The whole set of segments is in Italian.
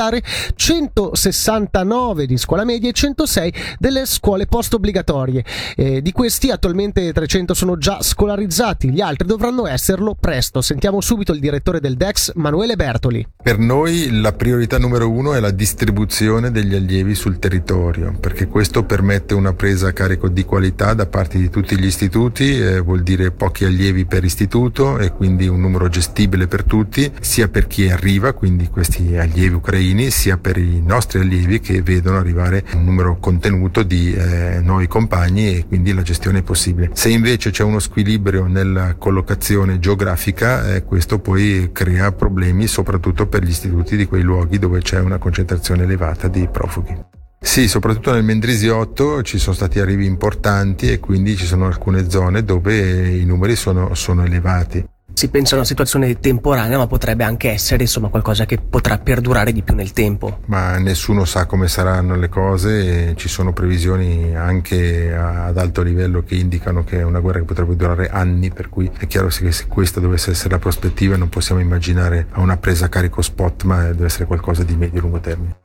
elementare, 169 di scuola media e 106 delle scuole post obbligatorie. Eh, di questi attualmente 300 sono già scolarizzati, gli altri dovranno esserlo presto. Sentiamo subito il direttore del DEX, Manuele Bertoli. Per noi la priorità numero uno è la distribuzione degli allievi sul territorio, perché questo permette una presa a carico di qualità da parte di tutti gli istituti, eh, vuol dire pochi allievi per istituto e quindi un numero gestibile per tutti, sia per chi arriva, quindi questi allievi ucraini, sia per i nostri allievi che vedono arrivare un numero contenuto di eh, nuovi compagni e quindi la gestione è possibile. Se invece c'è uno squilibrio nella collocazione geografica, eh, questo poi crea problemi soprattutto per gli istituti di quei luoghi dove c'è una concentrazione elevata di profughi. Sì, soprattutto nel Mendrisiotto ci sono stati arrivi importanti e quindi ci sono alcune zone dove i numeri sono, sono elevati si pensa a una situazione temporanea, ma potrebbe anche essere insomma qualcosa che potrà perdurare di più nel tempo. Ma nessuno sa come saranno le cose, ci sono previsioni anche ad alto livello che indicano che è una guerra che potrebbe durare anni, per cui è chiaro che se questa dovesse essere la prospettiva non possiamo immaginare una presa a carico spot, ma deve essere qualcosa di medio-lungo termine.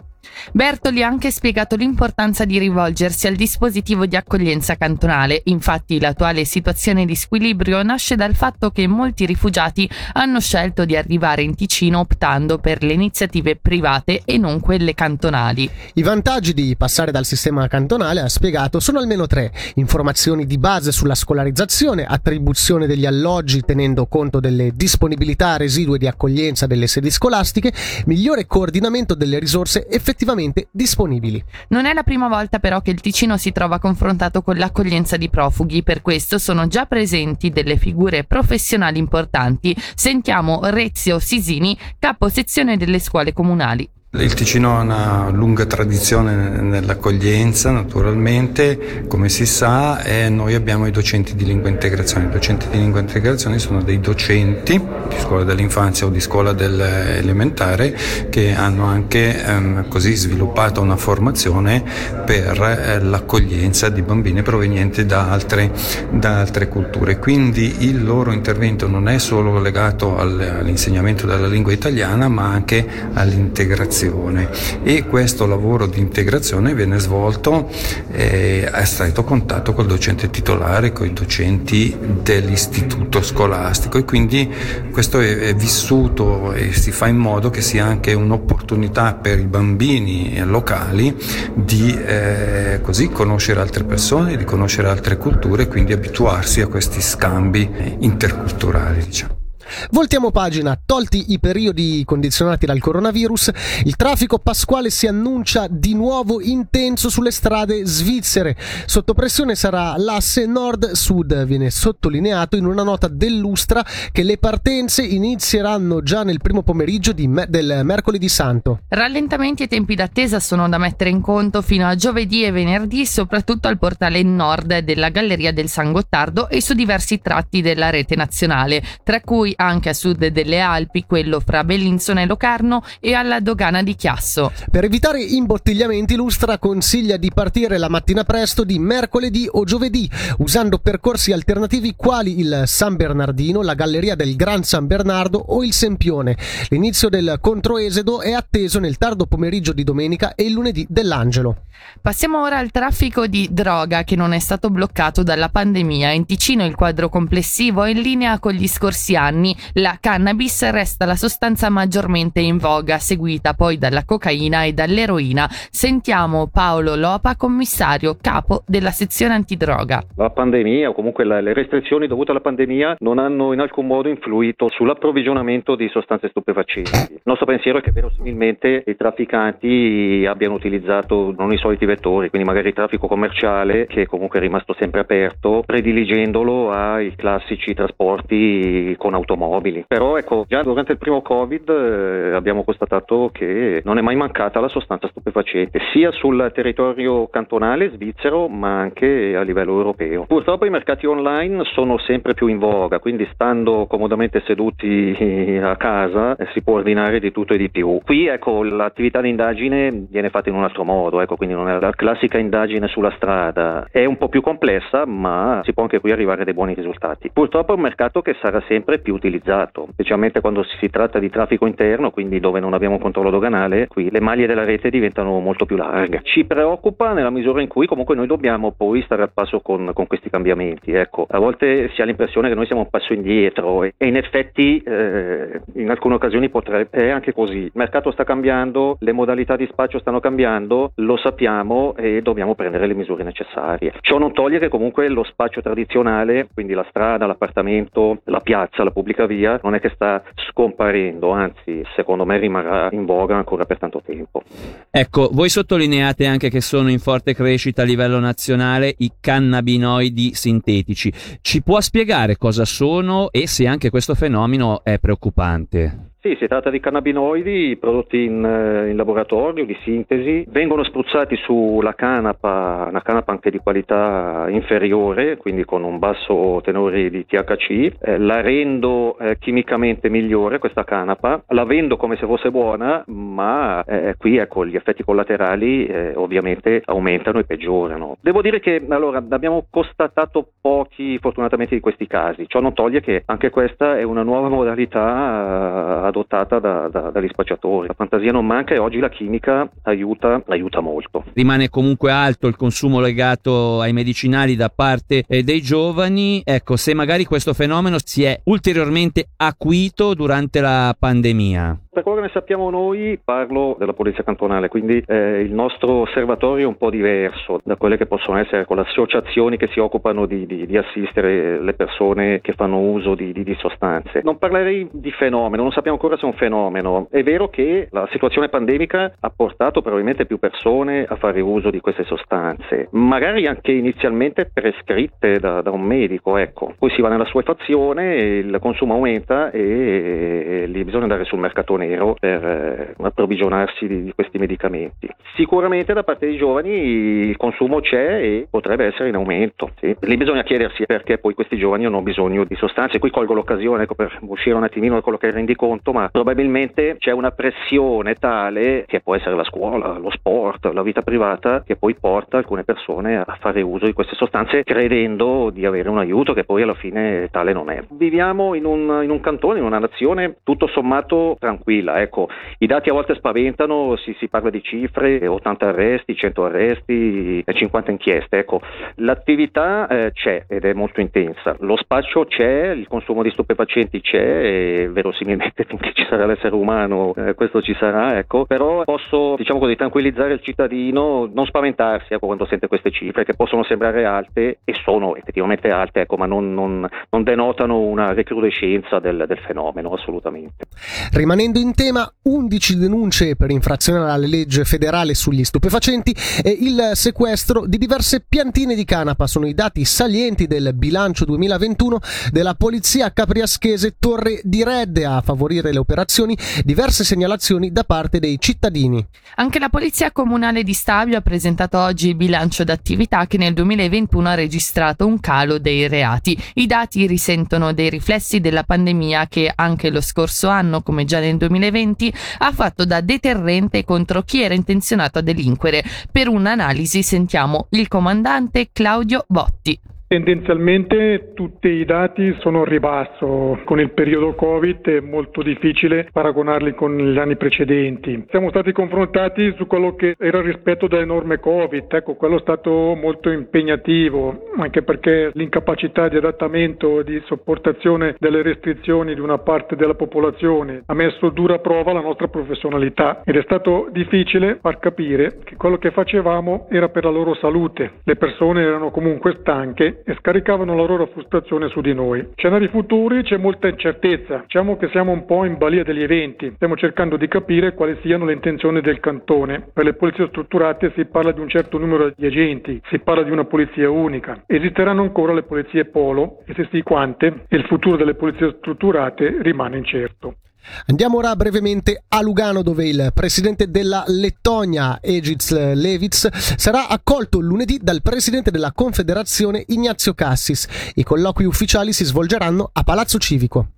Bertoli ha anche spiegato l'importanza di rivolgersi al dispositivo di accoglienza cantonale. Infatti l'attuale situazione di squilibrio nasce dal fatto che molti rifugiati hanno scelto di arrivare in Ticino optando per le iniziative private e non quelle cantonali. I vantaggi di passare dal sistema cantonale, ha spiegato, sono almeno tre. Informazioni di base sulla scolarizzazione, attribuzione degli alloggi tenendo conto delle disponibilità residue di accoglienza delle sedi scolastiche, migliore coordinamento delle risorse effettivamente effettivamente disponibili. Non è la prima volta però che il Ticino si trova confrontato con l'accoglienza di profughi, per questo sono già presenti delle figure professionali importanti. Sentiamo Rezio Sisini, capo sezione delle scuole comunali. Il Ticino ha una lunga tradizione nell'accoglienza, naturalmente, come si sa, e noi abbiamo i docenti di lingua integrazione. I docenti di lingua integrazione sono dei docenti di scuola dell'infanzia o di scuola dell'elementare che hanno anche ehm, così sviluppato una formazione per eh, l'accoglienza di bambini provenienti da altre, da altre, culture. Quindi il loro intervento non è solo legato all'insegnamento della lingua italiana, ma anche all'integrazione integrazione e questo lavoro di integrazione viene svolto eh, a stretto contatto col docente titolare, con i docenti dell'istituto scolastico e quindi questo è, è vissuto e si fa in modo che sia anche un'opportunità per i bambini locali di eh, così conoscere altre persone, di conoscere altre culture e quindi abituarsi a questi scambi interculturali. Diciamo. Voltiamo pagina, tolti i periodi condizionati dal coronavirus, il traffico pasquale si annuncia di nuovo intenso sulle strade svizzere. Sotto pressione sarà l'asse nord-sud, viene sottolineato in una nota dell'Ustra che le partenze inizieranno già nel primo pomeriggio me- del mercoledì santo. Rallentamenti e tempi d'attesa sono da mettere in conto fino a giovedì e venerdì, soprattutto al portale nord della Galleria del San Gottardo e su diversi tratti della rete nazionale, tra cui anche a sud delle Alpi, quello fra Bellinzona e Locarno e alla dogana di Chiasso. Per evitare imbottigliamenti, Lustra consiglia di partire la mattina presto di mercoledì o giovedì, usando percorsi alternativi quali il San Bernardino, la Galleria del Gran San Bernardo o il Sempione. L'inizio del controesedo è atteso nel tardo pomeriggio di domenica e il lunedì dell'Angelo. Passiamo ora al traffico di droga che non è stato bloccato dalla pandemia. In Ticino il quadro complessivo è in linea con gli scorsi anni. La cannabis resta la sostanza maggiormente in voga, seguita poi dalla cocaina e dall'eroina. Sentiamo Paolo Lopa, commissario capo della sezione antidroga. La pandemia o comunque le restrizioni dovute alla pandemia non hanno in alcun modo influito sull'approvvigionamento di sostanze stupefacenti. Il nostro pensiero è che verosimilmente i trafficanti abbiano utilizzato non i soliti vettori, quindi magari il traffico commerciale che comunque è rimasto sempre aperto, prediligendolo ai classici trasporti con automobili. Però ecco, già durante il primo Covid eh, abbiamo constatato che non è mai mancata la sostanza stupefacente, sia sul territorio cantonale svizzero ma anche a livello europeo. Purtroppo i mercati online sono sempre più in voga, quindi stando comodamente seduti a casa eh, si può ordinare di tutto e di più. Qui ecco, l'attività di indagine viene fatta in un altro modo, ecco, quindi non è la classica indagine sulla strada, è un po' più complessa ma si può anche qui arrivare a dei buoni risultati. Purtroppo è un mercato che sarà sempre più utilizzato, specialmente quando si tratta di traffico interno, quindi dove non abbiamo controllo doganale, qui le maglie della rete diventano molto più larghe. Ci preoccupa nella misura in cui comunque noi dobbiamo poi stare al passo con, con questi cambiamenti. Ecco, a volte si ha l'impressione che noi siamo un passo indietro e, e in effetti eh, in alcune occasioni potrebbe, è anche così. Il mercato sta cambiando, le modalità di spaccio stanno cambiando, lo sappiamo e dobbiamo prendere le misure necessarie. Ciò non toglie che comunque lo spaccio tradizionale, quindi la strada, l'appartamento, la piazza, la pubblica via, non è che sta scomparendo, anzi secondo me rimarrà in voga ancora per tanto tempo. Ecco, voi sottolineate anche che sono in forte crescita a livello nazionale i cannabinoidi sintetici. Ci può spiegare cosa sono e se anche questo fenomeno è preoccupante? Sì, si tratta di cannabinoidi prodotti in, eh, in, laboratorio, di sintesi, vengono spruzzati sulla canapa, una canapa anche di qualità inferiore, quindi con un basso tenore di THC, eh, la rendo eh, chimicamente migliore questa canapa, la vendo come se fosse buona, ma eh, qui ecco, gli effetti collaterali eh, ovviamente aumentano e peggiorano. Devo dire che allora, abbiamo constatato pochi fortunatamente di questi casi, ciò non toglie che anche questa è una nuova modalità adottata da, da, dagli spacciatori. La fantasia non manca e oggi la chimica aiuta, aiuta molto. Rimane comunque alto il consumo legato ai medicinali da parte eh, dei giovani. Ecco, se magari questo fenomeno si è ulteriormente acuito durante la pandemia. Per quello che ne sappiamo noi, parlo della polizia cantonale, quindi eh, il nostro osservatorio è un po' diverso da quelle che possono essere con le associazioni che si occupano di, di, di assistere le persone che fanno uso di, di, sostanze. Non parlerei di fenomeno, non sappiamo ancora se è un fenomeno. È vero che la situazione pandemica ha portato probabilmente più persone a fare uso di queste sostanze, magari anche inizialmente prescritte da, da un medico, ecco. Poi si va nella sua fazione, il consumo aumenta e, e, e lì bisogna andare sul mercato nero per eh, approvvigionarsi di, questi medicamenti. Sicuramente da parte dei giovani il consumo c'è e potrebbe essere in aumento. Sì. Lì bisogna chiedersi perché poi questi giovani hanno bisogno di sostanze. Qui colgo l'occasione ecco, per uscire un attimino da quello che è il rendiconto, ma probabilmente c'è una pressione tale che può essere la scuola, lo sport, la vita privata, che poi porta alcune persone a fare uso di queste sostanze credendo di avere un aiuto che poi alla fine tale non è. Viviamo in un, in un cantone, in una nazione tutto sommato tranquilla tranquilla. Ecco, I dati a volte spaventano, si, si, parla di cifre, 80 arresti, 100 arresti, 50 inchieste. Ecco, l'attività eh, c'è ed è molto intensa, lo spaccio c'è, il consumo di stupefacenti c'è e verosimilmente finché ci sarà l'essere umano eh, questo ci sarà, ecco. però posso diciamo così, tranquillizzare il cittadino, non spaventarsi ecco, quando sente queste cifre che possono sembrare alte e sono effettivamente alte, ecco, ma non, non, non denotano una recrudescenza del, del fenomeno assolutamente. Rimanendo in in tema 11 denunce per infrazione alla legge federale sugli stupefacenti e il sequestro di diverse piantine di canapa sono i dati salienti del bilancio 2021 della polizia capriaschese Torre di Redde a favorire le operazioni, diverse segnalazioni da parte dei cittadini. Anche la polizia comunale di Stabio ha presentato oggi il bilancio d'attività che nel 2021 ha registrato un calo dei reati. I dati risentono dei riflessi della pandemia che anche lo scorso anno, come già nel 2020, 2020 ha fatto da deterrente contro chi era intenzionato a delinquere. Per un'analisi sentiamo il comandante Claudio Botti. Tendenzialmente tutti i dati sono in ribasso, con il periodo Covid è molto difficile paragonarli con gli anni precedenti. Siamo stati confrontati su quello che era rispetto delle norme Covid, ecco quello è stato molto impegnativo, anche perché l'incapacità di adattamento e di sopportazione delle restrizioni di una parte della popolazione ha messo dura prova la nostra professionalità ed è stato difficile far capire che quello che facevamo era per la loro salute. Le persone erano comunque stanche e scaricavano la loro frustrazione su di noi. Scenari futuri c'è molta incertezza, diciamo che siamo un po' in balia degli eventi, stiamo cercando di capire quali siano le intenzioni del cantone. Per le polizie strutturate si parla di un certo numero di agenti, si parla di una polizia unica. Esisteranno ancora le polizie polo e se sì quante, e il futuro delle polizie strutturate rimane incerto. Andiamo ora brevemente a Lugano dove il presidente della Lettonia, Egiz Levits, sarà accolto lunedì dal presidente della Confederazione Ignazio Cassis. I colloqui ufficiali si svolgeranno a Palazzo Civico.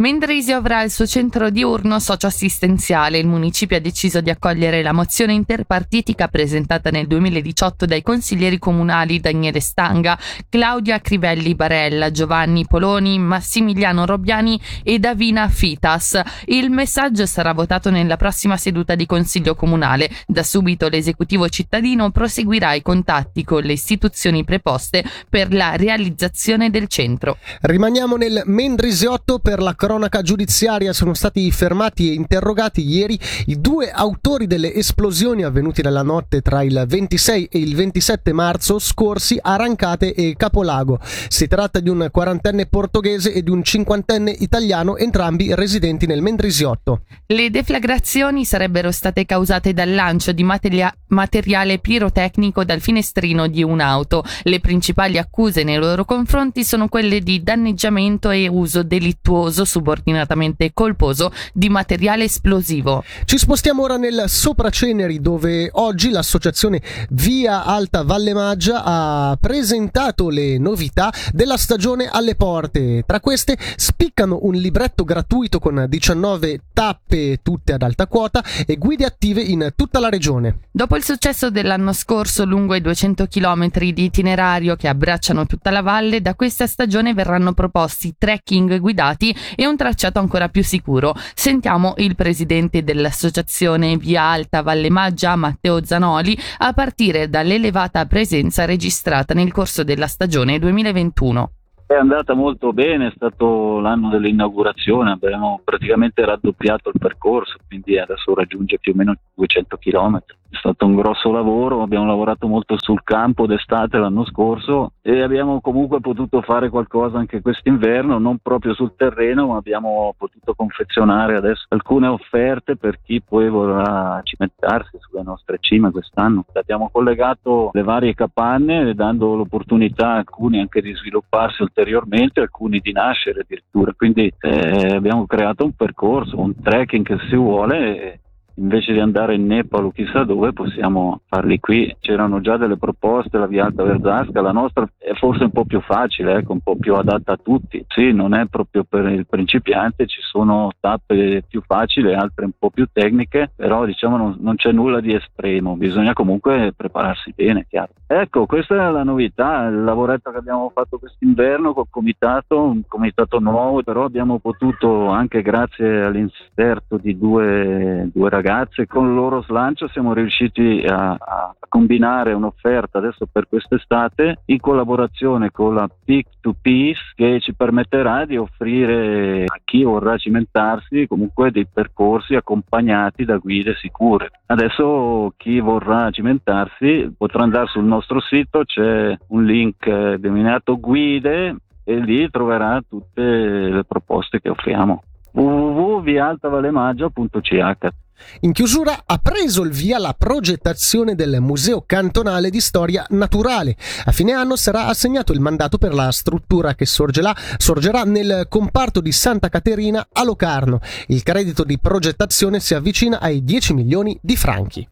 Mendrisio avrà il suo centro diurno socioassistenziale. Il municipio ha deciso di accogliere la mozione interpartitica presentata nel 2018 dai consiglieri comunali Daniele Stanga, Claudia Crivelli Barella, Giovanni Poloni, Massimiliano Robbiani e Davina Fitas. Il messaggio sarà votato nella prossima seduta di consiglio comunale. Da subito l'esecutivo cittadino proseguirà i contatti con le istituzioni preposte per la realizzazione del centro. Rimaniamo nel Mendrisiotto per la cronaca giudiziaria. Sono stati fermati e interrogati ieri i due autori delle esplosioni avvenute nella notte tra il 26 e il 27 marzo scorsi a Rancate e Capolago. Si tratta di un quarantenne portoghese e di un cinquantenne italiano, entrambi residenti nel Mendrisiotto. Le deflagrazioni sarebbero state causate dal lancio di materia- materiale pirotecnico dal finestrino di un'auto. Le principali accuse nei loro confronti sono quelle di danneggiamento e uso delittuoso subordinatamente colposo di materiale esplosivo. Ci spostiamo ora nel Sopraceneri dove oggi l'associazione Via Alta Valle Maggia ha presentato le novità della stagione alle porte. Tra queste spiccano un libretto gratuito con 19 tappe tutte ad alta quota e guide attive in tutta la regione. Dopo il successo dell'anno scorso lungo i 200 km di itinerario che abbracciano tutta la valle, da questa stagione verranno proposti trekking guidati e un tracciato ancora più sicuro. Sentiamo il presidente dell'associazione Via Alta Valle Maggia, Matteo Zanoli, a partire dall'elevata presenza registrata nel corso della stagione 2021. È andata molto bene, è stato l'anno dell'inaugurazione, abbiamo praticamente raddoppiato il percorso, quindi adesso raggiunge più o meno 200 km. È stato un grosso lavoro, abbiamo lavorato molto sul campo d'estate l'anno scorso e abbiamo comunque potuto fare qualcosa anche quest'inverno, non proprio sul terreno, ma abbiamo potuto confezionare adesso alcune offerte per chi poi vorrà cimentarsi sulle nostre cime quest'anno. Abbiamo collegato le varie capanne dando l'opportunità a alcuni anche di svilupparsi ulteriormente, alcuni di nascere addirittura. Quindi eh, abbiamo creato un percorso, un trekking che si vuole. Invece di andare in Nepal o chissà dove possiamo farli qui. C'erano già delle proposte, la via Alta Verzasca, la nostra è forse un po' più facile, ecco, un po' più adatta a tutti. Sì, non è proprio per il principiante, ci sono tappe più facili, altre un po' più tecniche, però diciamo non, non c'è nulla di estremo, bisogna comunque prepararsi bene, chiaro. Ecco, questa è la novità, il lavoretto che abbiamo fatto quest'inverno col comitato, un comitato nuovo, però abbiamo potuto anche grazie all'inserto di due, due ragazze, con il loro slancio siamo riusciti a, a combinare un'offerta adesso per quest'estate in collaborazione con la Peak to Peace che ci permetterà di offrire a chi vorrà cimentarsi comunque dei percorsi accompagnati da guide sicure. Adesso chi vorrà cimentarsi potrà andare sul nostro sito, c'è un link denominato guide e lì troverà tutte le proposte che offriamo www.vialtavalemaggio.ch in chiusura ha preso il via la progettazione del Museo Cantonale di Storia Naturale. A fine anno sarà assegnato il mandato per la struttura che sorgerà, sorgerà nel comparto di Santa Caterina a Locarno. Il credito di progettazione si avvicina ai 10 milioni di franchi.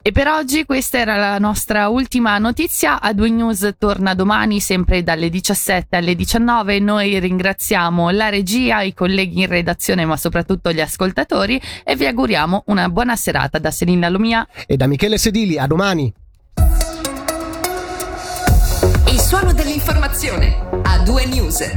E per oggi questa era la nostra ultima notizia. A 2 News torna domani sempre dalle 17 alle 19. Noi ringraziamo la regia, i colleghi in redazione ma soprattutto gli ascoltatori e vi auguriamo una buona serata da Selina Lumia e da Michele Sedili. A domani. Il suono dell'informazione a due news.